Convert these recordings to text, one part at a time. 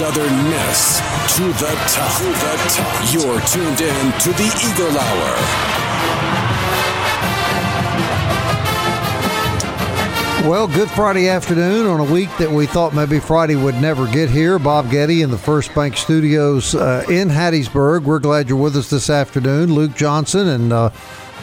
Southern Miss to the top. To the top. You're tuned in to the Eagle Hour. Well, good Friday afternoon on a week that we thought maybe Friday would never get here. Bob Getty in the First Bank Studios uh, in Hattiesburg. We're glad you're with us this afternoon. Luke Johnson and uh,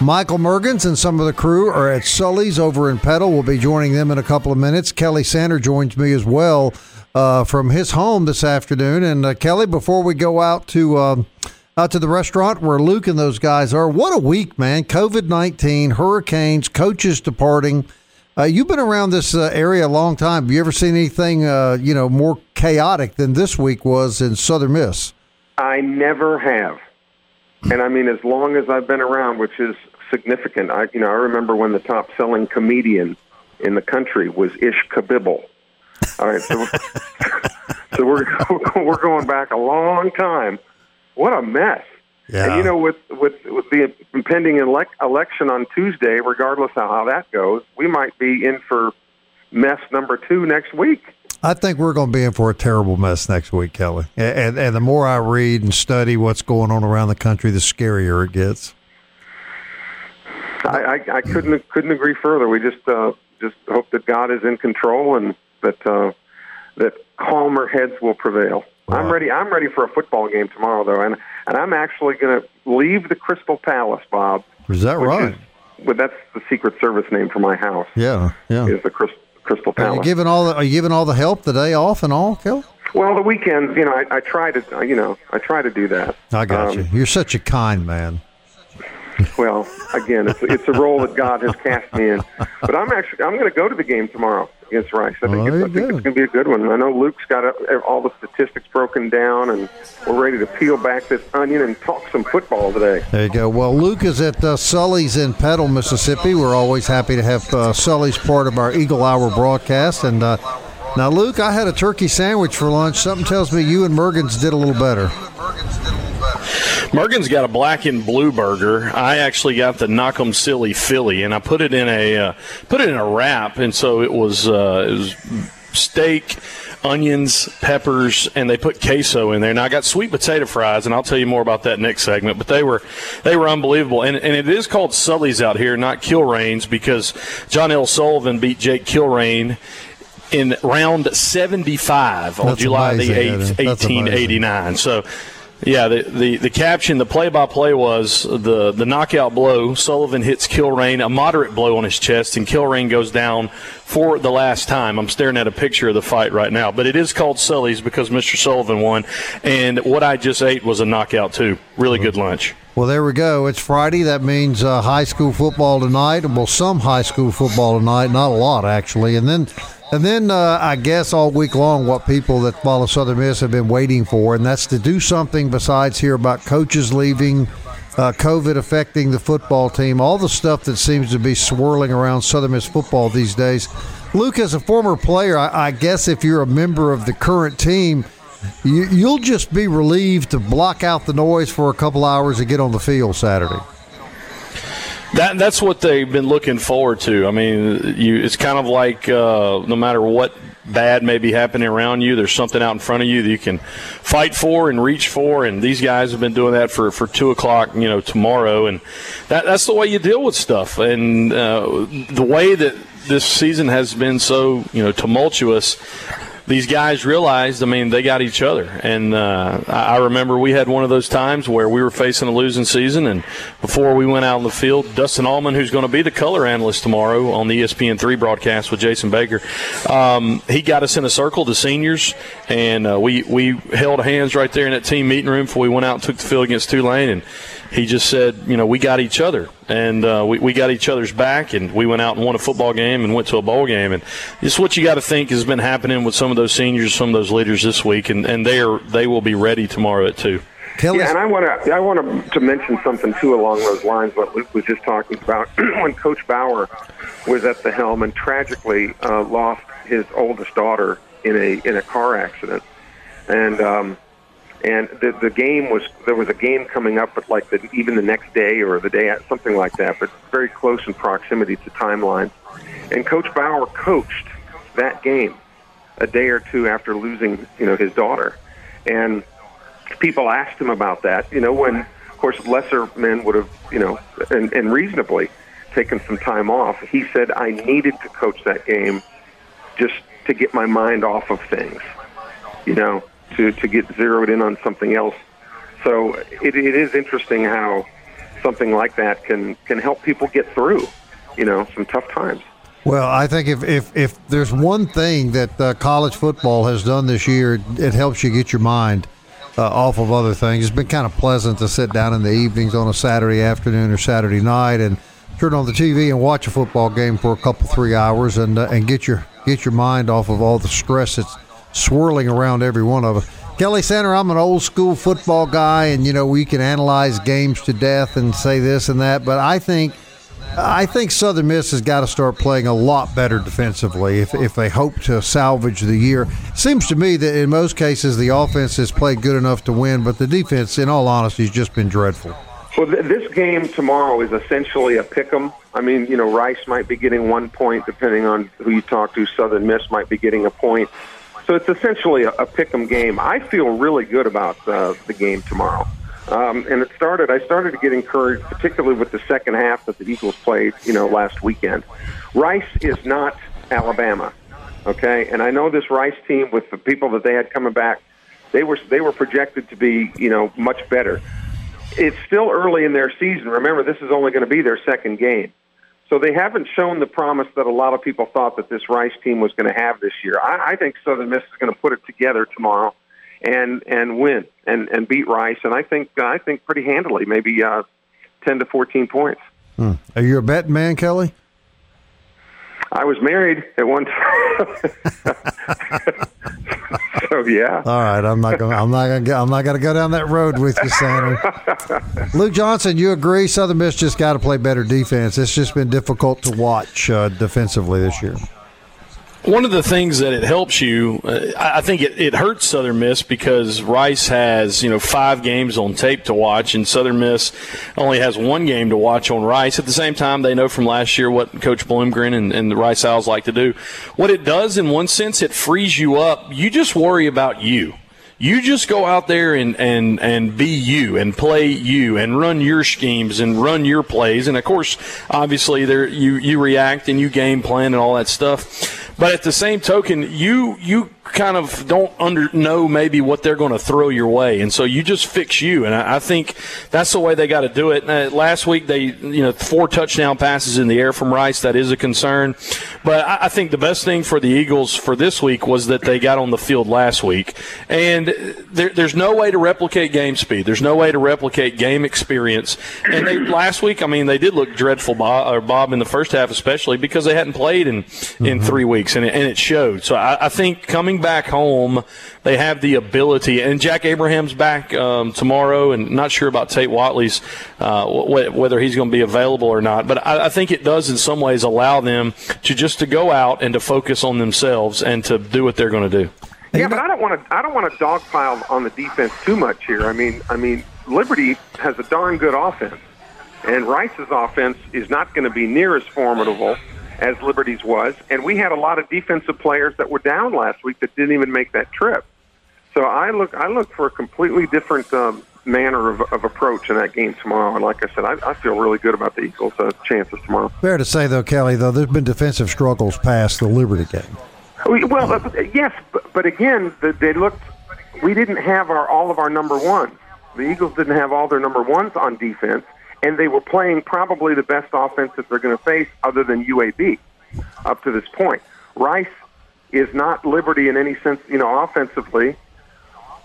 Michael Mergens and some of the crew are at Sully's over in Petal. We'll be joining them in a couple of minutes. Kelly Sander joins me as well uh, from his home this afternoon. And uh, Kelly, before we go out to um, out to the restaurant where Luke and those guys are, what a week, man! COVID nineteen, hurricanes, coaches departing. Uh, you've been around this uh, area a long time. Have you ever seen anything, uh, you know, more chaotic than this week was in Southern Miss? I never have, and I mean as long as I've been around, which is significant. I, you know, I remember when the top-selling comedian in the country was Ish Kabibble. All right, so so we're we're going back a long time. What a mess! Yeah. And you know, with with with the impending elec- election on Tuesday, regardless of how that goes, we might be in for mess number two next week. I think we're going to be in for a terrible mess next week, Kelly. And, and, and the more I read and study what's going on around the country, the scarier it gets. I, I, I couldn't couldn't agree further. We just uh, just hope that God is in control and that uh, that calmer heads will prevail. I'm ready. I'm ready for a football game tomorrow, though, and and I'm actually going to leave the Crystal Palace, Bob. Is that right? Is, well, that's the Secret Service name for my house. yeah, yeah. Is the Crys- Crystal Are you Palace? giving all the, are you giving all the help the day off and all, Kelly? well, the weekends, you know, I, I try to, you know, I try to do that. I got Um, you. You're such a kind man. Well, again, it's it's a role that God has cast me in. But I'm actually I'm going to go to the game tomorrow against Rice. I think, Well, it's, I think it's going to be a good one. I know Luke's got uh all the statistics broken down, and we're ready to peel back this onion and talk some football today. There you go. Well, Luke is at uh, Sully's in Petal, Mississippi. We're always happy to have uh, Sully's part of our Eagle Hour broadcast. And uh, now, Luke, I had a turkey sandwich for lunch. Something tells me you and Mergens did a little better. Mergen's got a black and blue burger. I actually got the Knock 'em Silly Philly, and I put it in a uh, put it in a wrap, and so it was uh, it was steak, onions, peppers, and they put queso in there. Now I got sweet potato fries, and I'll tell you more about that next segment. But they were they were unbelievable, and and it is called Sully's out here, not Kilrain's, because John L. Sullivan beat Jake Kilrain. In round 75 on That's July the 8th, Eddie. That's amazing. 1889. So, yeah, the, the, the caption, the play by play was the, the knockout blow. Sullivan hits Kilrain, a moderate blow on his chest, and Kilrain goes down for the last time. I'm staring at a picture of the fight right now, but it is called Sully's because Mr. Sullivan won. And what I just ate was a knockout, too. Really good lunch. Well, there we go. It's Friday. That means uh, high school football tonight. Well, some high school football tonight, not a lot actually. And then, and then uh, I guess all week long, what people that follow Southern Miss have been waiting for, and that's to do something besides hear about coaches leaving, uh, COVID affecting the football team, all the stuff that seems to be swirling around Southern Miss football these days. Luke, as a former player, I, I guess if you're a member of the current team. You, you'll just be relieved to block out the noise for a couple hours and get on the field Saturday. That that's what they've been looking forward to. I mean, you it's kind of like uh, no matter what bad may be happening around you, there's something out in front of you that you can fight for and reach for. And these guys have been doing that for, for two o'clock, you know, tomorrow. And that that's the way you deal with stuff. And uh, the way that this season has been so you know tumultuous these guys realized, I mean, they got each other. And uh, I remember we had one of those times where we were facing a losing season, and before we went out on the field, Dustin Allman, who's going to be the color analyst tomorrow on the E ESPN3 broadcast with Jason Baker, um, he got us in a circle, the seniors, and uh, we, we held hands right there in that team meeting room before we went out and took the field against Tulane. And he just said, you know, we got each other. and uh, we, we got each other's back, and we went out and won a football game and went to a bowl game, and it's what you got to think has been happening with some of those seniors, some of those leaders this week, and, and they are they will be ready tomorrow at two. Kelly. Yeah, and I want to I want to mention something too along those lines. What Luke was just talking about when Coach Bower was at the helm and tragically uh, lost his oldest daughter in a in a car accident, and um, and the the game was there was a game coming up, but like the, even the next day or the day something like that, but very close in proximity to timelines. And Coach Bower coached that game a day or two after losing, you know, his daughter, and people asked him about that. You know, when of course lesser men would have, you know, and, and reasonably taken some time off. He said I needed to coach that game just to get my mind off of things. You know, to, to get zeroed in on something else. So it, it is interesting how something like that can, can help people get through, you know, some tough times. Well, I think if, if, if there's one thing that uh, college football has done this year, it helps you get your mind uh, off of other things. It's been kind of pleasant to sit down in the evenings on a Saturday afternoon or Saturday night and turn on the TV and watch a football game for a couple three hours and uh, and get your get your mind off of all the stress that's swirling around every one of us. Kelly Sander, I'm an old school football guy, and you know we can analyze games to death and say this and that, but I think I think Southern Miss has got to start playing a lot better defensively if, if they hope to salvage the year. Seems to me that in most cases the offense has played good enough to win, but the defense, in all honesty, has just been dreadful. Well, th- this game tomorrow is essentially a pick 'em. I mean, you know, Rice might be getting one point, depending on who you talk to. Southern Miss might be getting a point. So it's essentially a, a pick 'em game. I feel really good about uh, the game tomorrow. Um, and it started. I started to get encouraged, particularly with the second half that the Eagles played. You know, last weekend. Rice is not Alabama, okay. And I know this Rice team with the people that they had coming back, they were they were projected to be you know much better. It's still early in their season. Remember, this is only going to be their second game. So they haven't shown the promise that a lot of people thought that this Rice team was going to have this year. I, I think Southern Miss is going to put it together tomorrow and and win and and beat Rice, and I think I think pretty handily, maybe uh, ten to fourteen points. Hmm. Are you a bet man, Kelly? I was married at one time. so yeah. All right, I'm not going. I'm not going. to I'm not going to go down that road with you, Sander. Luke Johnson, you agree? Southern Miss just got to play better defense. It's just been difficult to watch uh, defensively this year one of the things that it helps you, uh, I think it, it hurts Southern Miss because Rice has, you know, five games on tape to watch, and Southern Miss only has one game to watch on Rice. At the same time, they know from last year what Coach Bloomgren and, and the Rice Owls like to do. What it does, in one sense, it frees you up. You just worry about you. You just go out there and, and, and be you and play you and run your schemes and run your plays. And of course, obviously there you, you react and you game plan and all that stuff. But at the same token, you you kind of don't under know maybe what they're going to throw your way, and so you just fix you. And I, I think that's the way they got to do it. Uh, last week they you know four touchdown passes in the air from Rice. That is a concern, but I, I think the best thing for the Eagles for this week was that they got on the field last week, and there, there's no way to replicate game speed. There's no way to replicate game experience. And they last week, I mean, they did look dreadful, Bob, or Bob in the first half, especially because they hadn't played in mm-hmm. in three weeks weeks, and it, and it showed. So I, I, think coming back home, they have the ability. And Jack Abraham's back um, tomorrow, and not sure about Tate Whatley's uh, whether he's going to be available or not. But I, I think it does in some ways allow them to just to go out and to focus on themselves and to do what they're going to do. Yeah, but I don't want to. I don't want to dogpile on the defense too much here. I mean, I mean, Liberty has a darn good offense, and Rice's offense is not going to be near as formidable as Liberty's was, and we had a lot of defensive players that were down last week that didn't even make that trip. So I look I look for a completely different um, manner of, of approach in that game tomorrow. And like I said, I, I feel really good about the Eagles' uh, chances tomorrow. Fair to say, though, Kelly, though there's been defensive struggles past the Liberty game. Well, uh, yes, but, but again, the, they looked. We didn't have our all of our number ones. The Eagles didn't have all their number ones on defense, and they were playing probably the best offense that they're going to face other than UAB up to this point. Rice is not Liberty in any sense, you know, offensively.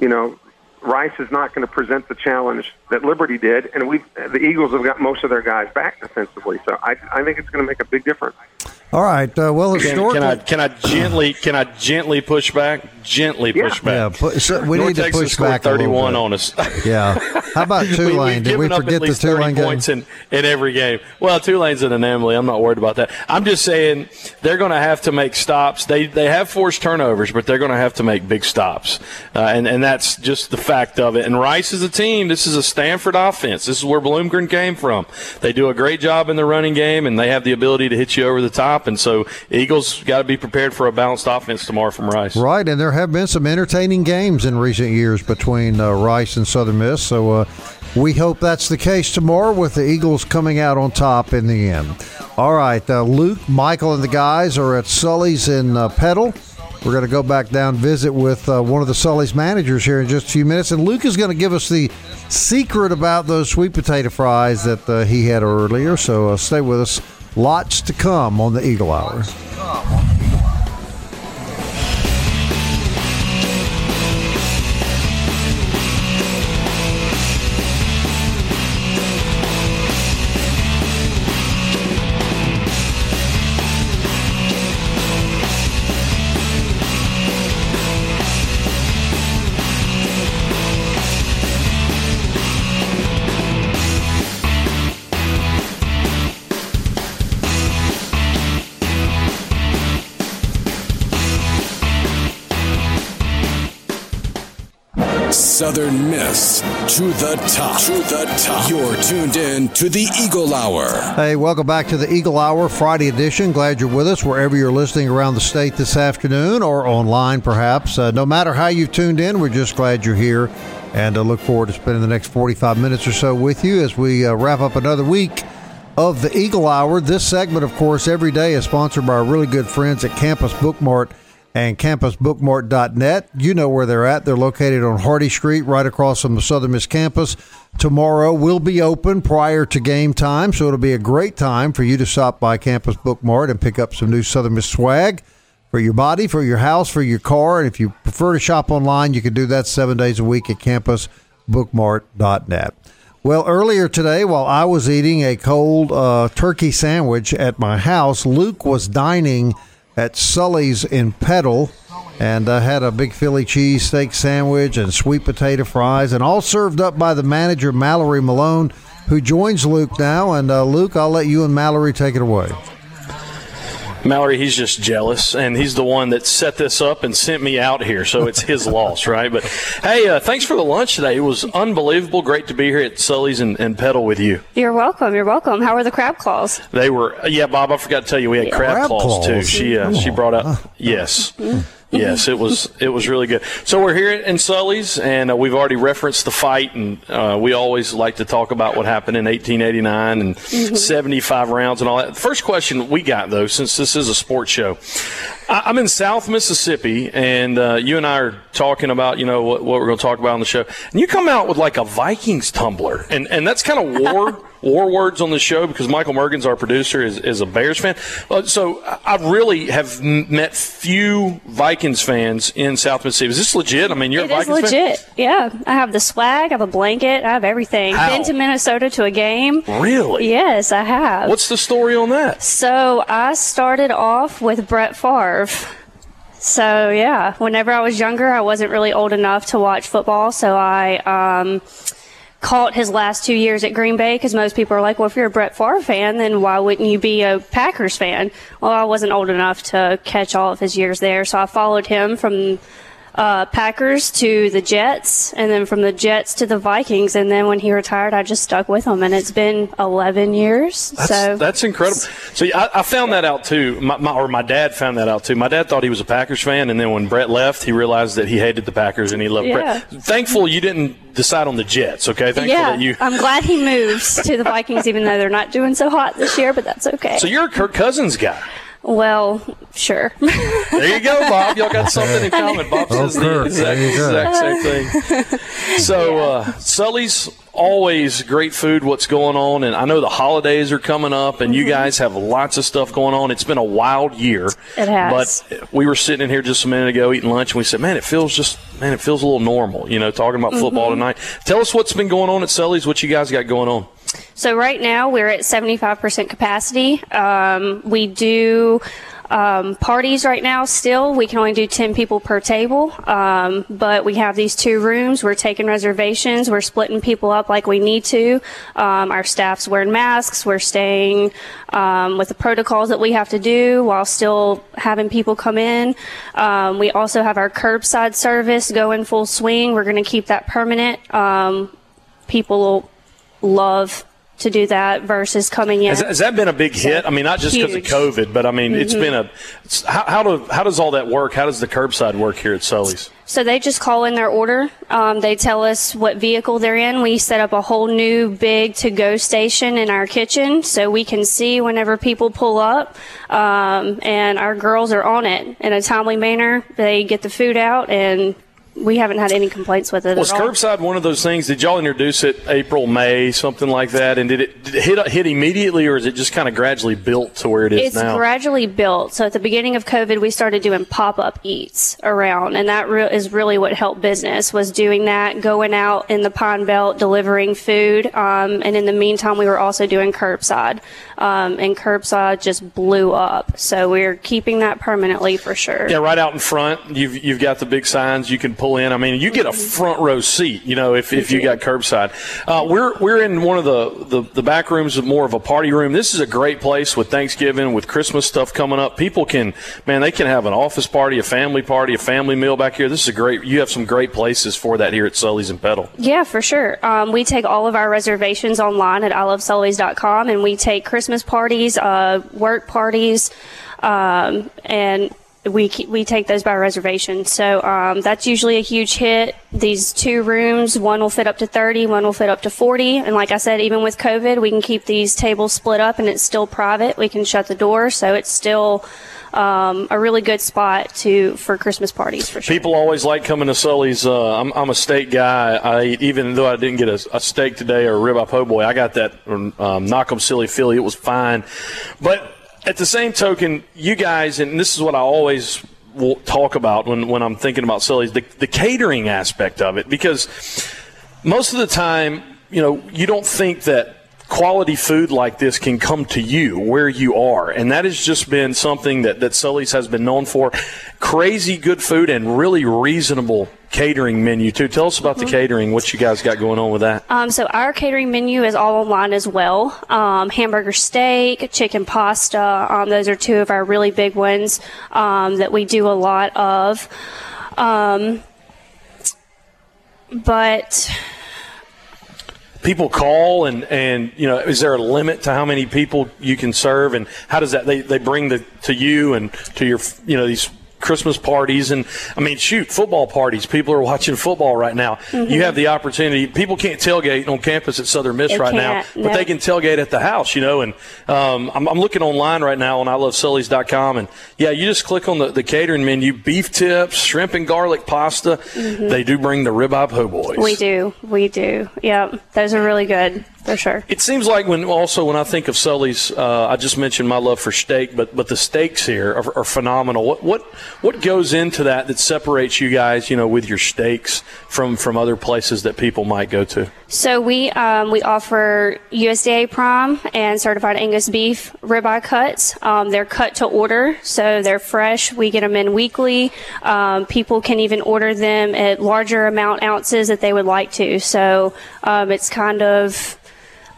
You know, Rice is not going to present the challenge that Liberty did, and we the Eagles have got most of their guys back defensively. So I, I think it's going to make a big difference. All right. Uh, well, Can, historically, can I can I gently can I gently push back? Gently Yeah. push back. yeah, pu- so we North need to Texas push scored back a 31 bit. on us. Yeah. How about we, Tulane? we've Did we forget the least Tulane 30 game? points in, in every game. Well, Tulane's an anomaly. I'm not worried about that. I'm just saying they're going to have to make stops. They they have forced turnovers, but they're going to have to make big stops, uh, and and that's just the fact of it. And Rice is a team. This is a Stanford offense. This is where Bloomgren came from. They do a great job in the running game, and they have the ability to hit you over the top. And so Eagles got to be prepared for a balanced offense tomorrow from Rice. Right, and there have been some entertaining games in recent years between uh, Rice and Southern Miss. So uh, we hope that's the case tomorrow with the Eagles coming out on top in the end. All right, uh, Luke, Michael, and the guys are at Sully's in uh. We're going to go back down visit with uh, one of the Sully's managers here in just a few minutes, and Luke is going to give us the secret about those sweet potato fries that uh, he had earlier. So uh, stay with us. Lots to come on the Eagle Hour. To the top. To the top. You're tuned in to the Eagle Hour. Hey, welcome back to the Eagle Hour Friday edition. Glad you're with us wherever you're listening around the state this afternoon or online, perhaps. Uh, no matter how you've tuned in, we're just glad you're here and uh, look forward to spending the next 45 minutes or so with you as we uh, wrap up another week of the Eagle Hour. This segment, of course, every day is sponsored by our really good friends at Campus Bookmart and campusbookmart.net. You know where they're at. They're located on Hardy Street, right across from the Southern Miss campus. Tomorrow will be open prior to game time, so it'll be a great time for you to stop by Campus Bookmart and pick up some new Southern Miss swag for your body, for your house, for your car. And if you prefer to shop online, you can do that seven days a week at campusbookmart.net. Well, earlier today, while I was eating a cold uh, turkey sandwich at my house, Luke was dining at Sully's in Petal and uh, had a big Philly cheese steak sandwich and sweet potato fries, and all served up by the manager, Mallory Malone, who joins Luke now. And uh, Luke, I'll let you and Mallory take it away. Mallory, he's just jealous, and he's the one that set this up and sent me out here, so it's his loss, right? But hey, uh, thanks for the lunch today. It was unbelievable. Great to be here at Sully's and, and Petal with you. You're welcome. You're welcome. How are the crab claws? They were, yeah, Bob. I forgot to tell you, we had crab, Crab claws, too. She uh, she brought up, yes. Yes, it was it was really good. So we're here in Sully's, and uh, we've already referenced the fight, and uh, we always like to talk about what happened in 1889 and 75 rounds and all that. First question we got though, since this is a sports show, I, I'm in South Mississippi, and uh, you and I are talking about you know what, what we're going to talk about on the show, and you come out with like a Vikings tumbler, and and that's kind of war. war words on the show because Michael Mergens, our producer, is, is a Bears fan. Uh, so I really have m- met few Vikings fans in South Mississippi. Is this legit? I mean, you're It a Vikings fan? legit. Yeah. I have the swag, I have a blanket, I have everything. How? Been to Minnesota to a game. Really? Yes, I have. What's the story on that? So I started off with Brett Favre. So yeah, whenever I was younger, I wasn't really old enough to watch football, so I um, caught his last two years at Green Bay because most people are like, well, if you're a Brett Favre fan, then why wouldn't you be a Packers fan? Well, I wasn't old enough to catch all of his years there, so I followed him from uh, Packers to the Jets, and then from the Jets to the Vikings, and then when he retired, I just stuck with him, and it's been 11 years. That's, so that's incredible. So I, I found that out too. My, my, or my dad found that out too. My dad thought he was a Packers fan, and then when Brett left, he realized that he hated the Packers and he loved Yeah. Brett. Thankful you didn't decide on the Jets. Okay, thankful yeah, that you. I'm glad he moves to the Vikings, even though they're not doing so hot this year, but that's okay. so you're a Kirk Cousins guy. Well, sure. there you go, Bob. Y'all got something in common. Bob says the exact, exact same thing. So, uh, Sully's always great food. What's going on? And I know the holidays are coming up, and you guys have lots of stuff going on. It's been a wild year. It has. But we were sitting in here just a minute ago eating lunch, and we said, "Man, it feels just man, it feels a little normal." You know, talking about football tonight. Tell us what's been going on at Sully's. What you guys got going on? So right now we're at 75% capacity. Um, we do um, parties right now still. We can only do 10 people per table, um, but we have these two rooms. We're taking reservations. We're splitting people up like we need to. Um, our staff's wearing masks. We're staying um, with the protocols that we have to do while still having people come in. Um, we also have our curbside service going full swing. We're going to keep that permanent. People love to do that versus coming in. Has, has that been a big hit? I mean, not just because of Mm-hmm. COVID, but I mean, it's been a. it's- How, how do how does all that work? How does the curbside work here at Sully's? So they just call in their order. Um, they tell us what vehicle they're in. We set up a whole new big to-go station in our kitchen so we can see whenever people pull up. Um, and our girls are on it in a timely manner. They get the food out, and we haven't had any complaints with it Was at all. curbside one of those things? Did y'all introduce it April, May, something like that? And did it, did it hit hit immediately, or is it just kind of gradually built to where it is It's now? gradually built. So at the beginning of COVID, we started doing pop-up eats around, and that re- is really what helped business was doing that, going out in the Pine Belt, delivering food, um, and in the meantime, we were also doing curbside, um, and curbside just blew up. So we're keeping that permanently for sure. yeah, right out in front. You've you've got the big signs you can pull in. I mean, you get a front row seat. You know, if, if you got curbside. Uh, we're we're in one of the, the the back rooms more of a party room. This is a great place with Thanksgiving, with Christmas stuff coming up. People can man, they can have an office party, a family party, a family meal back here. This is a great. You have some great places for that here at Sully's and Petal. Yeah, for sure. Um, we take all of our reservations online at ilovesullys.com, and we take Christmas parties, uh, work parties, um, and we we take those by reservation. So um, that's usually a huge hit. These two rooms, one will fit up to 30, one will fit up to 40. And like I said, even with COVID, we can keep these tables split up, and it's still private. We can shut the door, so it's still um, a really good spot to for Christmas parties for sure. People always like coming to Sully's. Uh, I'm, I'm a steak guy. I even though I didn't get a, a steak today or a ribeye po' boy, I got that um, knock 'em silly Philly. It was fine. But at the same token, you guys, and this is what I always will talk about when, when I'm thinking about Sully's, the, the catering aspect of it, because most of the time, you know, you don't think that quality food like this can come to you where you are. And that has just been something that, that Sully's has been known for. Crazy good food and really reasonable catering menu, too. Tell us about the catering, what you guys got going on with that. Um, so our catering menu is all online as well. Um, hamburger steak, chicken pasta. Um, those are two of our really big ones um, that we do a lot of. Um, but people call and and you know is there a limit to how many people you can serve? And how does that they, they bring the to you and to your you know these Christmas parties and I mean shoot football parties. People are watching football right now. You have the opportunity. People can't tailgate on campus at Southern Miss They right now but no. they can tailgate at the house you know and um, I'm, I'm looking online right now on ilovesullys.com and yeah you just click on the, the catering menu beef tips shrimp and garlic pasta. They do bring the ribeye po' boys. We do, we do. Yep, those are really good for sure. It seems like when also when I think of Sully's, uh, I just mentioned my love for steak, but but the steaks here are, are phenomenal. What what what goes into that that separates you guys, you know, with your steaks from from other places that people might go to? So we um, we offer USDA Prime and certified Angus beef ribeye cuts. Um, they're cut to order, so they're fresh. We get them in weekly. Um, people can even order them at larger amount ounces that they would like to. So um, it's kind of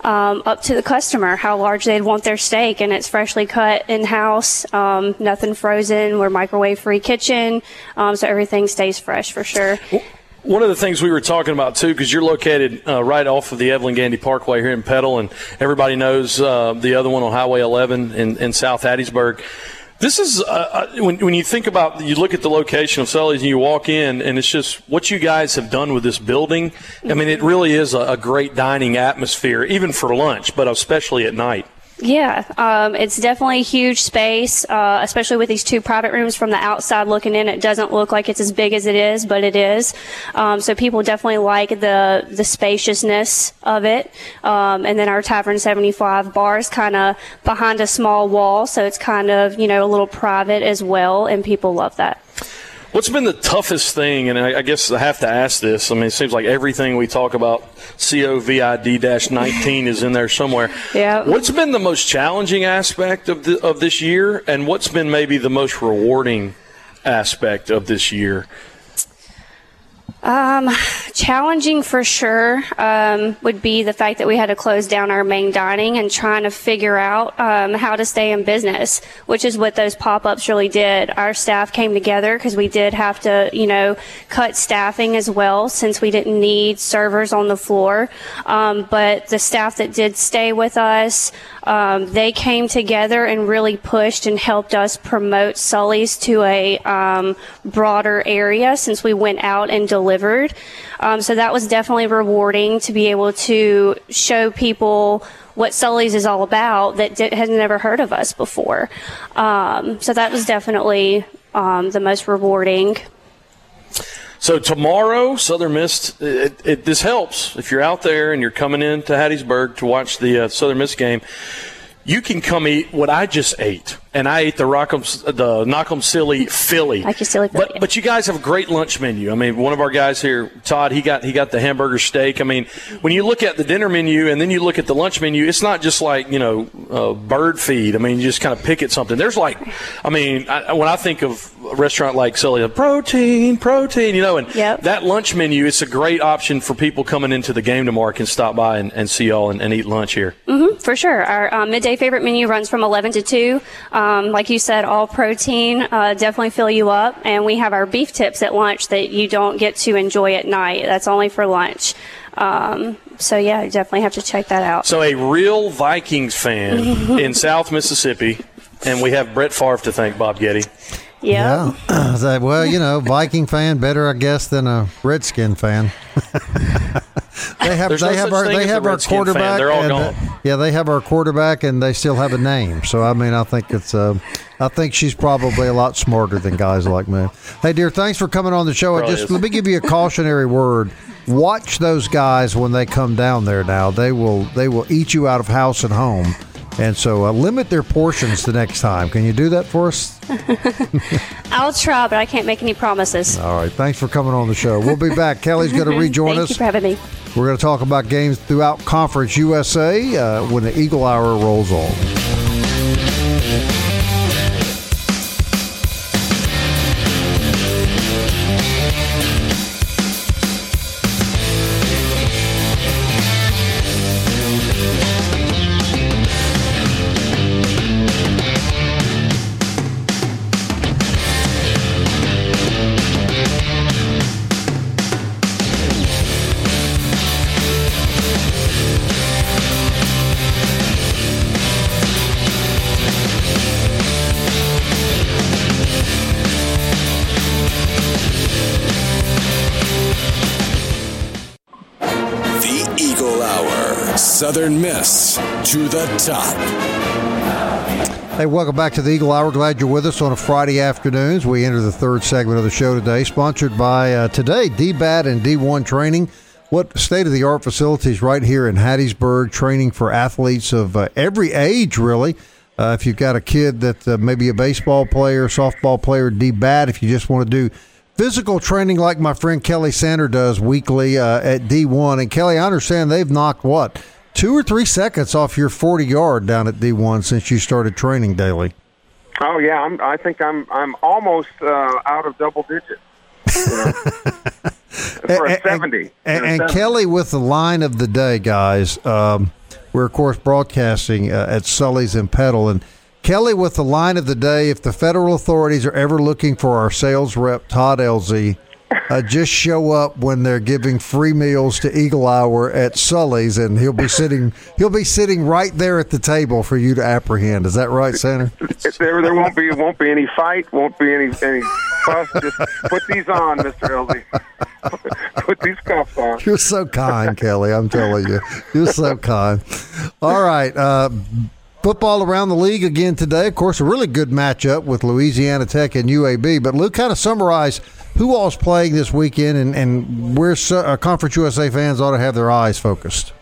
um, up to the customer how large they'd want their steak, and it's freshly cut in house, um, nothing frozen. We're microwave free kitchen, um, so everything stays fresh for sure. One of the things we were talking about too, because you're located uh, right off of the Evelyn Gandy Parkway here in Petal, and everybody knows uh, the other one on Highway 11 in, in South Hattiesburg. This is uh, uh, when, when you think about you look at the location of Sully's and you walk in, and it's just what you guys have done with this building. I mean, it really is a, a great dining atmosphere, even for lunch, but especially at night. Yeah, um, it's definitely a huge space, uh, especially with these two private rooms from the outside looking in. It doesn't look like it's as big as it is, but it is. Um, so people definitely like the the spaciousness of it. Um, and then our Tavern 75 bar is kind of behind a small wall, so it's kind of you know a little private as well, and people love that. What's been the toughest thing? And I, I guess I have to ask this. I mean, it seems like everything we talk about COVID 19 is in there somewhere. Yeah. What's been the most challenging aspect of the, of this year, and what's been maybe the most rewarding aspect of this year? Um, challenging for sure um, would be the fact that we had to close down our main dining and trying to figure out um, how to stay in business, which is what those pop-ups really did. Our staff came together because we did have to, you know, cut staffing as well since we didn't need servers on the floor. Um, but the staff that did stay with us, um, they came together and really pushed and helped us promote Sully's to a um, broader area since we went out and delivered delivered. Um, so that was definitely rewarding to be able to show people what Sully's is all about that did, had never heard of us before. Um, so that was definitely um, the most rewarding. So tomorrow, Southern Miss, it, it, this helps if you're out there and you're coming in to Hattiesburg to watch the uh, Southern Miss game. You can come eat what I just ate and I ate the Rock'em, the Knock'em Silly Philly. Like your silly Philly. But but you guys have a great lunch menu. I mean, one of our guys here, Todd, he got he got the hamburger steak. I mean, when you look at the dinner menu and then you look at the lunch menu, it's not just like you know uh, bird feed. I mean, you just kind of pick at something. There's like, I mean, I, when I think of a restaurant like Sully, protein, protein, you know, and Yep. that lunch menu, it's a great option for people coming into the game tomorrow can stop by and, and see y'all and, and eat lunch here. Mm-hmm, for sure. Our um, midday favorite menu runs from 11 to 2. Um, like you said, all protein, uh, definitely fill you up. And we have our beef tips at lunch that you don't get to enjoy at night. That's only for lunch. Um, so, yeah, you definitely have to check that out. So a real Vikings fan in South Mississippi, and we have Brett Favre to thank, Bob Getty. Yeah. Yeah. Say, well, you know, Viking fan better, I guess, than a Redskin fan. they have There's they no have our they as a have our Redskin fan. quarterback. They're all and, uh, gone. yeah, they have our quarterback, and they still have a name. So I mean, I think it's uh, I think she's probably a lot smarter than guys like me. Hey, dear, thanks for coming on the show. And Probably just is. let me give you a cautionary word. Watch those guys when they come down there. Now they will they will eat you out of house and home. And so uh, limit their portions the next time. Can you do that for us? I'll try, but I can't make any promises. All right. Thanks for coming on the show. We'll be back. Kelly's going to rejoin Thank us. you for having me. We're going to talk about games throughout Conference USA uh, when the Eagle Hour rolls on. Southern Miss to the top. Hey, welcome back to the Eagle Hour. Glad you're with us on a Friday afternoon as we enter the third segment of the show today. Sponsored by uh, today DBAT and D1 Training. What state of the art facilities right here in Hattiesburg, training for athletes of uh, every age, really. Uh, if you've got a kid that uh, maybe a baseball player, softball player, DBAT, if you just want to do physical training like my friend Kelly Sander does weekly uh, at D1. And Kelly, I understand they've knocked what? Two or three seconds off your 40 yard down at D1 since you started training daily. Oh yeah, I'm, I think I'm I'm almost uh, out of double digits. You know? For a And- seventy. And, For a and 70. Kelly with the line of the day, guys. Um, we're of course broadcasting uh, at Sully's and Petal, and Kelly with the line of the day. If the federal authorities are ever looking for our sales rep Todd Elzey, uh, just show up when they're giving free meals to Eagle Hour at Sully's, and he'll be sitting. He'll be sitting right there at the table for you to apprehend. Is that right, Senator? If there there won't be won't be any fight, won't be any any fuss. Just put these on, Mister Elzey. put these cuffs on. You're so kind, Kelly. I'm telling you, you're so kind. All right, uh, football around the league again today. Of course, a really good matchup with Louisiana Tech and UAB. But Luke, kind of summarize who all's playing this weekend and, and where uh, Conference USA fans ought to have their eyes focused.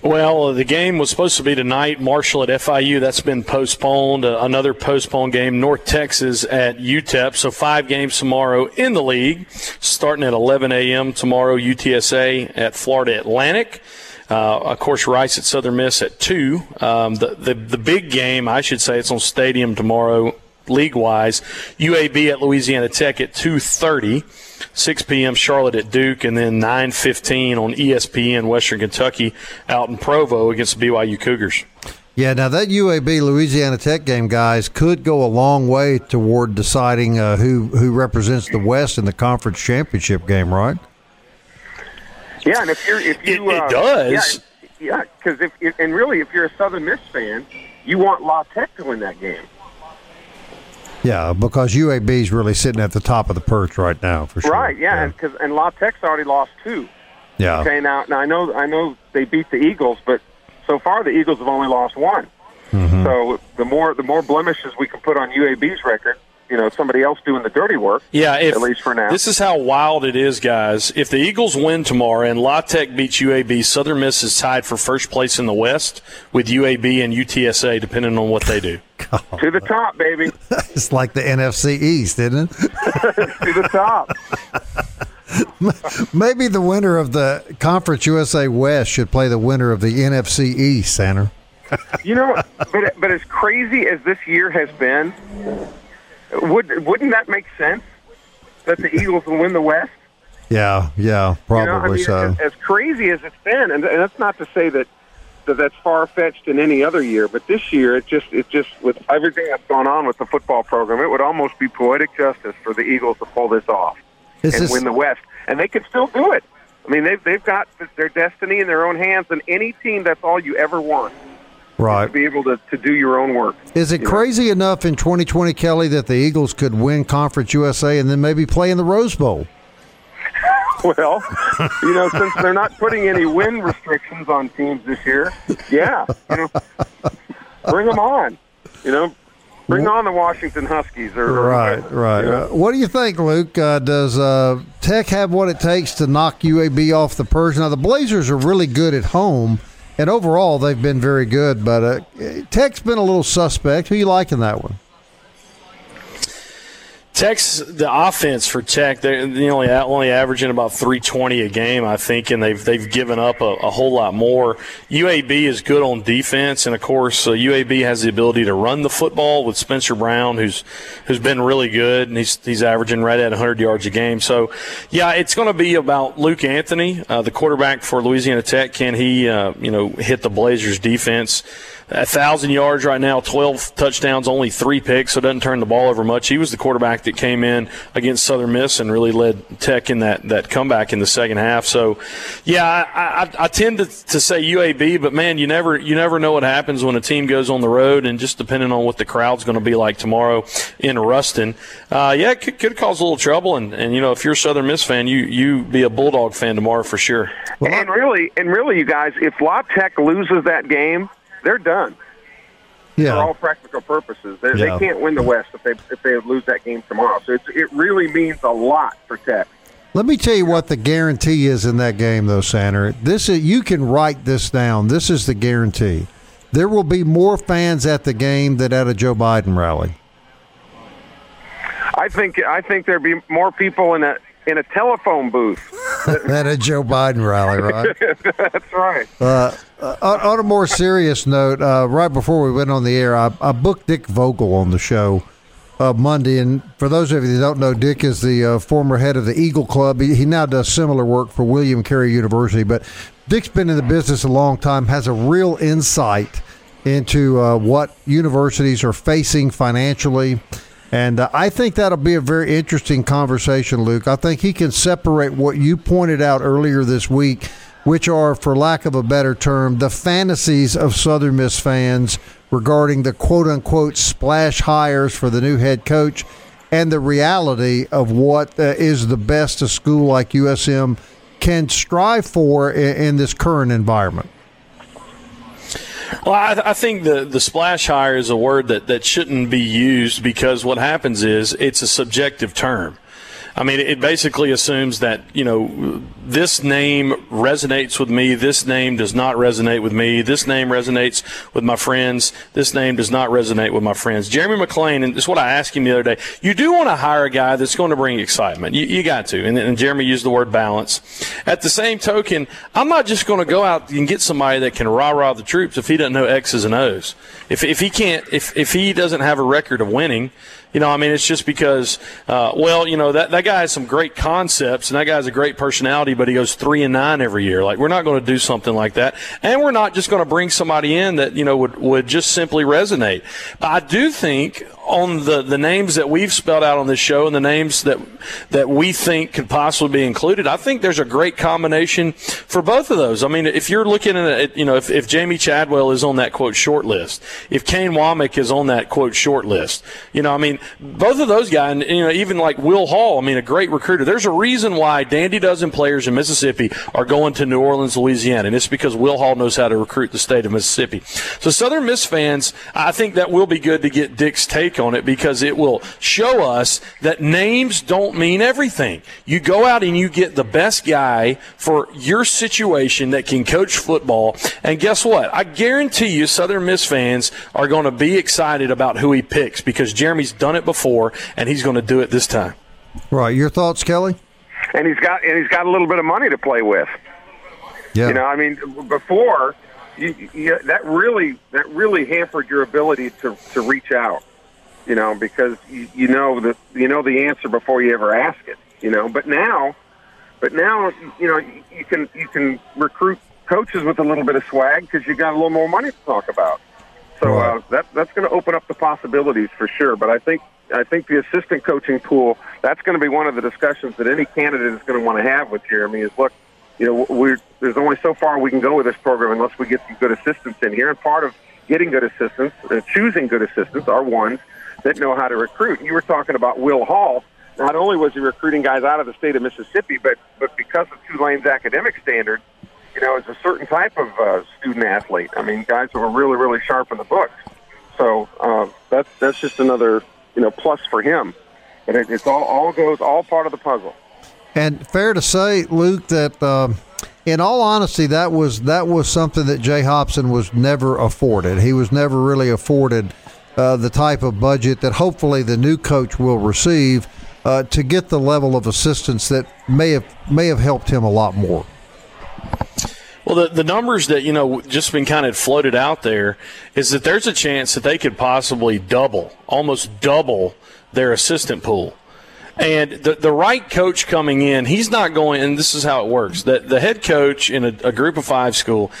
Well, the game was supposed to be tonight. Marshall at FIU. That's been postponed. Uh, another postponed game. North Texas at UTEP. So five games tomorrow in the league, starting at 11 a.m. tomorrow. UTSA at Florida Atlantic. Uh, of course, Rice at Southern Miss at two. Um, the, the the big game, I should say, it's on Stadium tomorrow, league wise. UAB at Louisiana Tech at two thirty. 6 p.m. Charlotte at Duke, and then 9:15 on ESPN Western Kentucky out in Provo against the BYU Cougars. Yeah, now that UAB Louisiana Tech game, guys, could go a long way toward deciding uh, who who represents the West in the conference championship game, right? Yeah, and if you're if you it, it uh, does, yeah, because yeah, if and really if you're a Southern Miss fan, you want La Tech to win that game. Yeah, because UAB is really sitting at the top of the perch right now, for sure. Right. Yeah, yeah. and because and La Tech's already lost two. Yeah. Okay. Now, now I know I know they beat the Eagles, but so far the Eagles have only lost one. Mm-hmm. So the more the more blemishes we can put on UAB's record, you know somebody else doing the dirty work. Yeah, if, at least for now. This is how wild it is, guys. If the Eagles win tomorrow and La Tech beats UAB, Southern Miss is tied for first place in the West with UAB and UTSA, depending on what they do. God. To the top, baby. it's like the NFC East, isn't it? to the top. Maybe the winner of the Conference USA West should play the winner of the NFC East, Sander. you know, but but as crazy as this year has been, would wouldn't that make sense that the Eagles will win the West? Yeah, yeah, probably you know, I mean, so. As, as, crazy as it's been, and, and that's not to say that, that that's far fetched in any other year, but this year it just it just with everything that's gone on with the football program, it would almost be poetic justice for the Eagles to pull this off Is and this... win the West, and they could still do it. I mean, they've they've got their destiny in their own hands, and any team that's all you ever want right. to be able to, to do your own work. Is it crazy know? enough in 2020, Kelly, that the Eagles could win Conference USA and then maybe play in the Rose Bowl? well, you know, since they're not putting any win restrictions on teams this year, yeah, you know, bring them on. You know, bring on the Washington Huskies. Or, right, or right. You know? uh, what do you think, Luke? Uh, does uh, Tech have what it takes to knock UAB off the Persian? Now, the Blazers are really good at home and overall they've been very good. But uh, Tech's been a little suspect. Who you liking that one? Tech's the offense for Tech. They're only only averaging about 320 a game, I think, and they've they've given up a, a whole lot more. UAB is good on defense, and of course, uh, UAB has the ability to run the football with Spencer Brown, who's who's been really good, and he's he's averaging right at 100 yards a game. So, yeah, it's going to be about Luke Anthony, uh, the quarterback for Louisiana Tech. Can he, uh, you know, hit the Blazers defense? A thousand yards right now, twelve touchdowns, only three picks, so doesn't turn the ball over much. He was the quarterback that came in against Southern Miss and really led Tech in that, that comeback in the second half. So, yeah, I, I, I tend to, to say UAB, but man, you never you never know what happens when a team goes on the road, and just depending on what the crowd's going to be like tomorrow in Ruston, uh, yeah, it could, could cause a little trouble. And, and you know, if you're a Southern Miss fan, you you be a Bulldog fan tomorrow for sure. and really, and really, you guys, if La Tech loses that game they're done. Yeah. For all practical purposes, yeah. they can't win the West if they if they lose that game tomorrow. So it really means a lot for Tech. Let me tell you what the guarantee is in that game, though, Sander. This is you can write this down. This is the guarantee. There will be more fans at the game than at a Joe Biden rally. I think I think there'd be more people in a in a telephone booth at a Joe Biden rally, right? That's right. Uh, uh, on a more serious note, uh, right before we went on the air, I, I booked Dick Vogel on the show uh, Monday. And for those of you that don't know, Dick is the uh, former head of the Eagle Club. He, he, now does similar work for William Carey University. But Dick's been in the business a long time, has a real insight into uh, what universities are facing financially. And uh, I think that'll be a very interesting conversation, Luke. I think he can separate what you pointed out earlier this week, which are, for lack of a better term, the fantasies of Southern Miss fans regarding the quote unquote splash hires for the new head coach and the reality of what uh, is the best a school like USM can strive for in, in this current environment. Well, I, I, think the, the splash hire is a word that, that shouldn't be used because what happens is it's a subjective term. I mean, it basically assumes that, you know, this name resonates with me, this name does not resonate with me, this name resonates with my friends, this name does not resonate with my friends. Jeremy McClain, and this is what I asked him the other day, you do want to hire a guy that's going to bring excitement. You, you got to. And, and Jeremy used the word balance. At the same token, I'm not just going to go out and get somebody that can rah rah the troops if he doesn't know X's and O's. If, if he can't, if, if he doesn't have a record of winning, you know, I mean, it's just because, uh, well, you know, that, that guy has some great concepts and that guy has a great personality, but he goes three and nine every year. Like, we're not going to do something like that. And we're not just going to bring somebody in that, you know, would, would just simply resonate. But I do think on the, the names that we've spelled out on this show and the names that that we think could possibly be included, I think there's a great combination for both of those. I mean, if you're looking at you know, if, if Jamey Chadwell is on that quote short list, if Kane Wommack is on that quote short list, you know, I mean, both of those guys, and, you know, even like Will Hall, I mean, a great recruiter. There's a reason why Dandy Dozen players in Mississippi are going to New Orleans, Louisiana, and it's because Will Hall knows how to recruit the state of Mississippi. So Southern Miss fans, I think that will be good to get Dick's take on it because it will show us that names don't mean everything. You go out and you get the best guy for your situation that can coach football, and guess what? I guarantee you, Southern Miss fans are going to be excited about who he picks because Jeremy's done it before and he's going to do it this time. Right. Your thoughts, Kelly? And he's got and he's got a little bit of money to play with. Yeah. You know, I mean, before you, you, that really that really hampered your ability to to reach out. You know, because you, you know the you know the answer before you ever ask it. You know, but now, but now you know you, you can you can recruit coaches with a little bit of swag because you got a little more money to talk about. So uh, that that's going to open up the possibilities for sure. But I think I think the assistant coaching pool that's going to be one of the discussions that any candidate is going to want to have with Jeremy. Is look, you know, we're, there's only so far we can go with this program unless we get some good assistants in here. And part of getting good assistants, uh, choosing good assistants, are ones that know how to recruit. You were talking about Will Hall. Not only was he recruiting guys out of the state of Mississippi, but but because of Tulane's academic standards, you know, it's a certain type of uh, student athlete. I mean, guys who are really really sharp in the books. So uh, that's that's just another you know plus for him. And it, it's all all goes all part of the puzzle. And fair to say, Luke, that um, in all honesty, that was that was something that Jay Hopson was never afforded. He was never really afforded uh, the type of budget that hopefully the new coach will receive uh, to get the level of assistance that may have may have helped him a lot more. Well, the, the numbers that, you know, just been kind of floated out there is that there's a chance that they could possibly double, almost double their assistant pool. And the, the right coach coming in, he's not going, and this is how it works. That the head coach in a, a group of five school,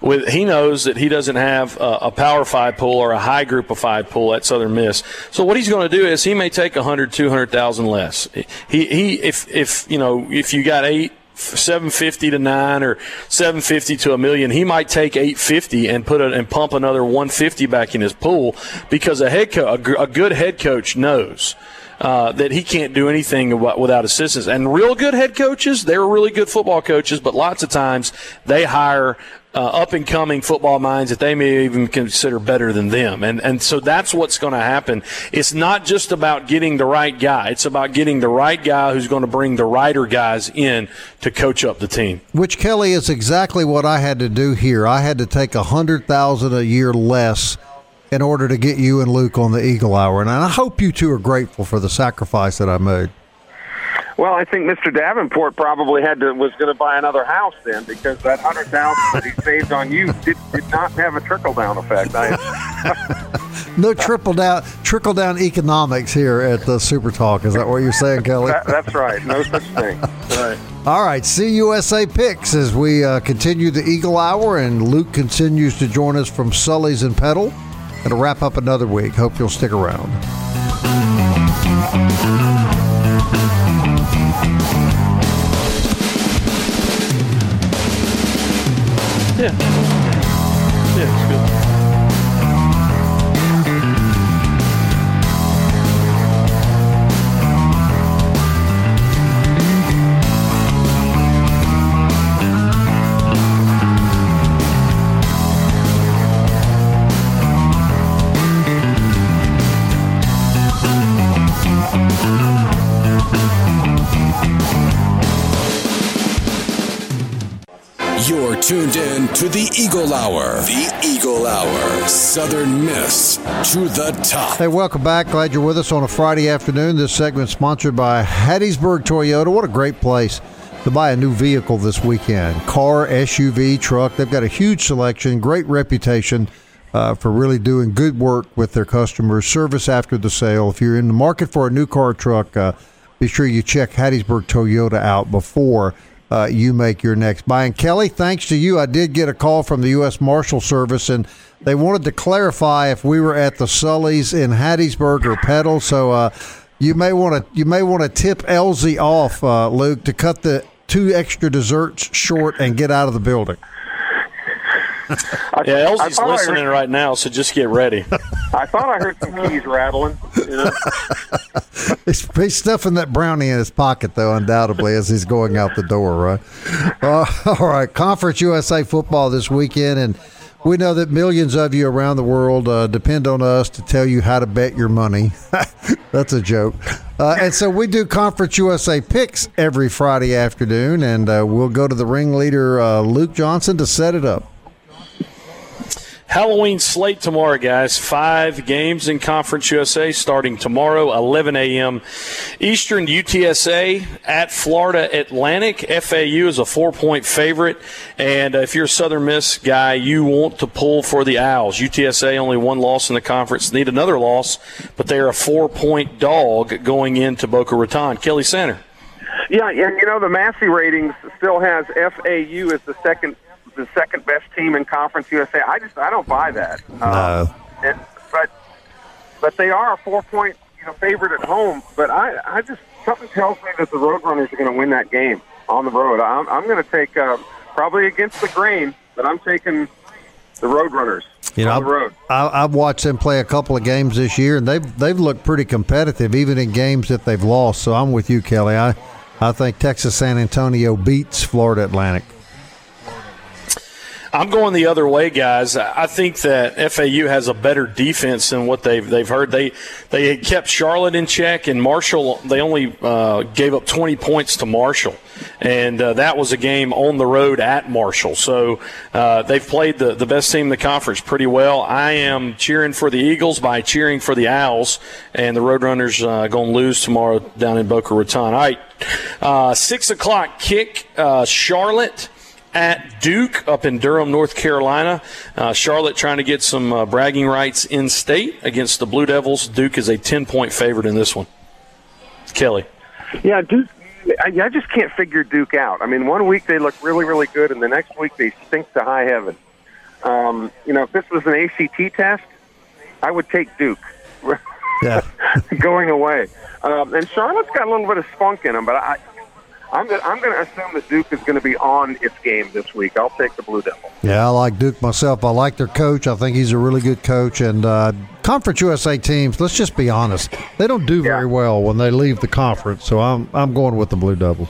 with he knows that he doesn't have a, a, power five pool or a high group of five pool at Southern Miss. So what he's going to do is he may take a hundred, two hundred thousand less. He he if if you know if you got eight. 750 to 9 or 750 to a million he might take 850 and put and pump another 150 back in his pool because a head co- a, a good head coach knows uh, that he can't do anything without assistance. And real good head coaches, they're really good football coaches, but lots of times they hire uh, up and coming football minds that they may even consider better than them. And, and so that's what's going to happen. It's not just about getting the right guy. It's about getting the right guy who's going to bring the righter guys in to coach up the team. Which Kelly is exactly what I had to do here. I had to take a hundred thousand a year less in order to get you and Luke on the Eagle Hour. And I hope you two are grateful for the sacrifice that I made. Well, I think Mr. Davenport probably had to was going to buy another house then because that hundred thousand that he saved on you did, did not have a trickle down effect. I, no trickle down trickle down economics here at the Super Talk. Is that what you're saying, Kelly? That, that's right. No such thing. Right. All right, CUSA picks as we uh, continue the Eagle Hour, and Luke continues to join us from Sully's and Petal. And to wrap up another week. Hope you'll stick around. Eagle Hour. The Eagle Hour. Southern Miss to the top. Hey, welcome back. Glad you're with us on a Friday afternoon. This segment sponsored by Hattiesburg Toyota. What a great place to buy a new vehicle this weekend. Car, SUV, truck. They've got a huge selection, great reputation uh, for really doing good work with their customers, service after the sale. If you're in the market for a new car truck, uh, be sure you check Hattiesburg Toyota out before uh, you make your next buy. And Kelly, thanks to you, I did get a call from the U.S. Marshal Service, and they wanted to clarify if we were at the Sully's in Hattiesburg or Petal. So uh, you may want to you may want to tip Elzey off, uh, Luke, to cut the two extra desserts short and get out of the building. yeah, Elzey's listening right now, so just get ready. I thought I heard some keys rattling. You know? he's, he's, stuffing that brownie in his pocket, though, undoubtedly, as he's going out the door, right? Uh, all right, Conference USA football this weekend, and we know that millions of you around the world uh, depend on us to tell you how to bet your money. That's a joke. Uh, and so we do Conference USA picks every Friday afternoon, and uh, we'll go to the ringleader, uh, Luke Johnson, to set it up. Halloween slate tomorrow, guys. Five games in Conference USA starting tomorrow, 11 a.m. Eastern UTSA at Florida Atlantic. FAU is a four point favorite. And uh, if you're a Southern Miss guy, you want to pull for the Owls. UTSA only one loss in the conference, need another loss, but they're a four point dog going into Boca Raton. Kelly Sander. Yeah, and you know the Massey ratings still has FAU as the second the second best team in Conference USA. I just I don't buy that. No. Um, it, but but they are a four point you know favorite at home. But I I just something tells me that the Roadrunners are going to win that game on the road. I'm I'm going to take uh, probably against the grain, but I'm taking the Roadrunners. You know, road. I, have watched them play a couple of games this year, and they've they've looked pretty competitive, even in games that they've lost. So I'm with you, Kelly. I I think Texas San Antonio beats Florida Atlantic. I'm going the other way, guys. I think that FAU has a better defense than what they've they've heard. They they kept Charlotte in check, and Marshall. They only uh, gave up 20 points to Marshall, and uh, that was a game on the road at Marshall. So uh, they've played the the best team in the conference pretty well. I am cheering for the Eagles by cheering for the Owls, and the Roadrunners uh, going to lose tomorrow down in Boca Raton. All right, uh, six o'clock kick. Uh, Charlotte at Duke up in Durham, North Carolina. Uh, Charlotte trying to get some uh, bragging rights in state against the Blue Devils. Duke is a 10 point favorite in this one. Kelly. Yeah, Duke. I, I just can't figure Duke out. I mean, one week they look really, really good, and the next week they stink to high heaven. Um, you know, if this was an ACT test, I would take Duke. yeah. going away. Um, and Charlotte's got a little bit of spunk in them, but I, I'm going I'm to assume that Duke is going to be on its game this week. I'll take the Blue Devils. Yeah, I like Duke myself. I like their coach. I think he's a really good coach. And uh, Conference USA teams, let's just be honest, they don't do very yeah. well when they leave the conference. So I'm I'm going with the Blue Devils.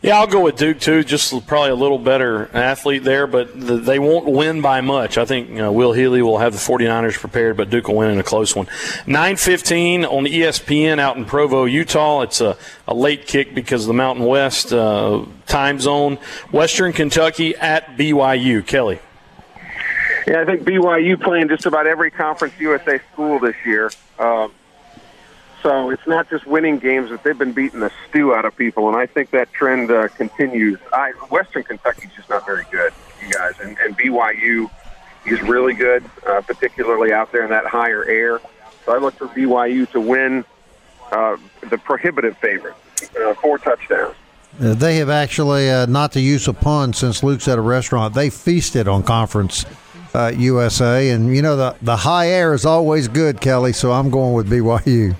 Yeah, I'll go with Duke too. Just probably a little better athlete there, but the, they won't win by much. I think you know, Will Healy will have the 49ers prepared, but Duke will win in a close one. 9:15 on ESPN out in Provo, Utah. It's a, a late kick because of the Mountain West uh, time zone. Western Kentucky at BYU. Kelly. Yeah, I think BYU playing just about every Conference USA school this year. Uh, so it's not just winning games; that they've been beating the stew out of people, and I think that trend uh, continues. I, Western Kentucky's just not very good, you guys, and, and BYU is really good, uh, particularly out there in that higher air. So I look for BYU to win uh, the prohibitive favorite, uh, four touchdowns. Uh, they have actually, uh, not to use a pun, since Luke's at a restaurant, they feasted on conference uh, USA, and you know the the high air is always good, Kelly. So I'm going with BYU.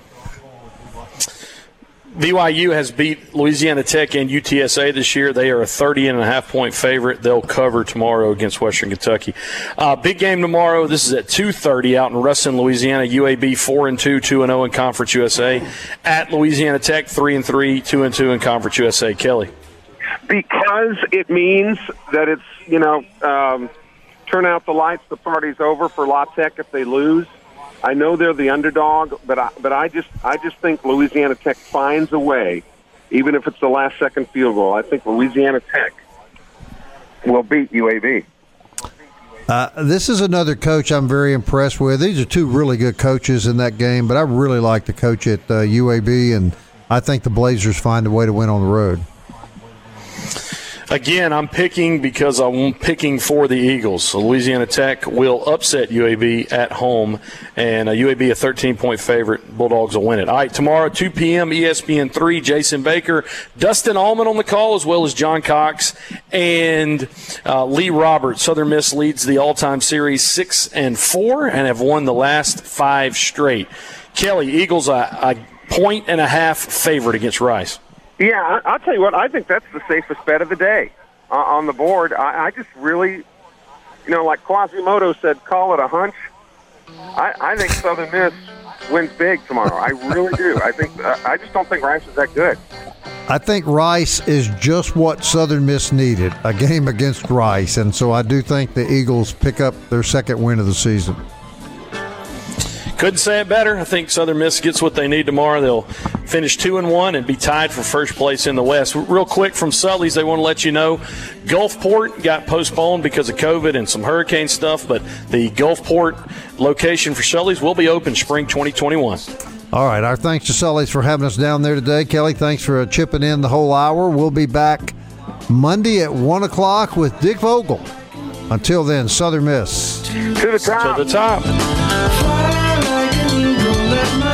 BYU has beat Louisiana Tech and UTSA this year. They are a 30 and a half point favorite. They'll cover tomorrow against Western Kentucky. Uh, big game tomorrow. This is at 2:30 out in Ruston, Louisiana. UAB 4 and 2, 2 and 0 in Conference USA. At Louisiana Tech 3 and 3, 2 and 2 in Conference USA. Kelly. Because it means that it's, you know, um, turn out the lights, the party's over for La Tech if they lose. I know they're the underdog, but I, but I just I just think Louisiana Tech finds a way, even if it's the last second field goal. I think Louisiana Tech will beat UAB. Uh, this is another coach I'm very impressed with. These are two really good coaches in that game, but I really like the coach at uh, UAB, and I think the Blazers find a way to win on the road. Again, I'm picking because I'm picking for the Eagles. So Louisiana Tech will upset UAB at home, and uh, UAB a 13 point favorite. Bulldogs will win it. All right, tomorrow 2 p.m. ESPN three. Jason Baker, Dustin Allman on the call, as well as John Cox and uh, Lee Roberts. Southern Miss leads the all-time series six and four, and have won the last five straight. Kelly Eagles a, a point and a half favorite against Rice. Yeah, I, will tell you what. I think that's the safest bet of the day uh, on the board. I, I just really, you know, like Quasimodo said, call it a hunch. I, I think Southern Miss wins big tomorrow. I really do. I think uh, I just don't think Rice is that good. I think Rice is just what Southern Miss needed a game against Rice. And so I do think the Eagles pick up their second win of the season. Couldn't say it better. I think Southern Miss gets what they need tomorrow. They'll finish two and one and be tied for first place in the West. Real quick from Sully's, they want to let you know Gulfport got postponed because of COVID and some hurricane stuff, but the Gulfport location for Sully's will be open spring 2021. All right. Our thanks to Sully's for having us down there today. Kelly, thanks for uh, chipping in the whole hour. We'll be back Monday at 1 o'clock with Dick Vogel. Until then, Southern Miss. To the top. To the top.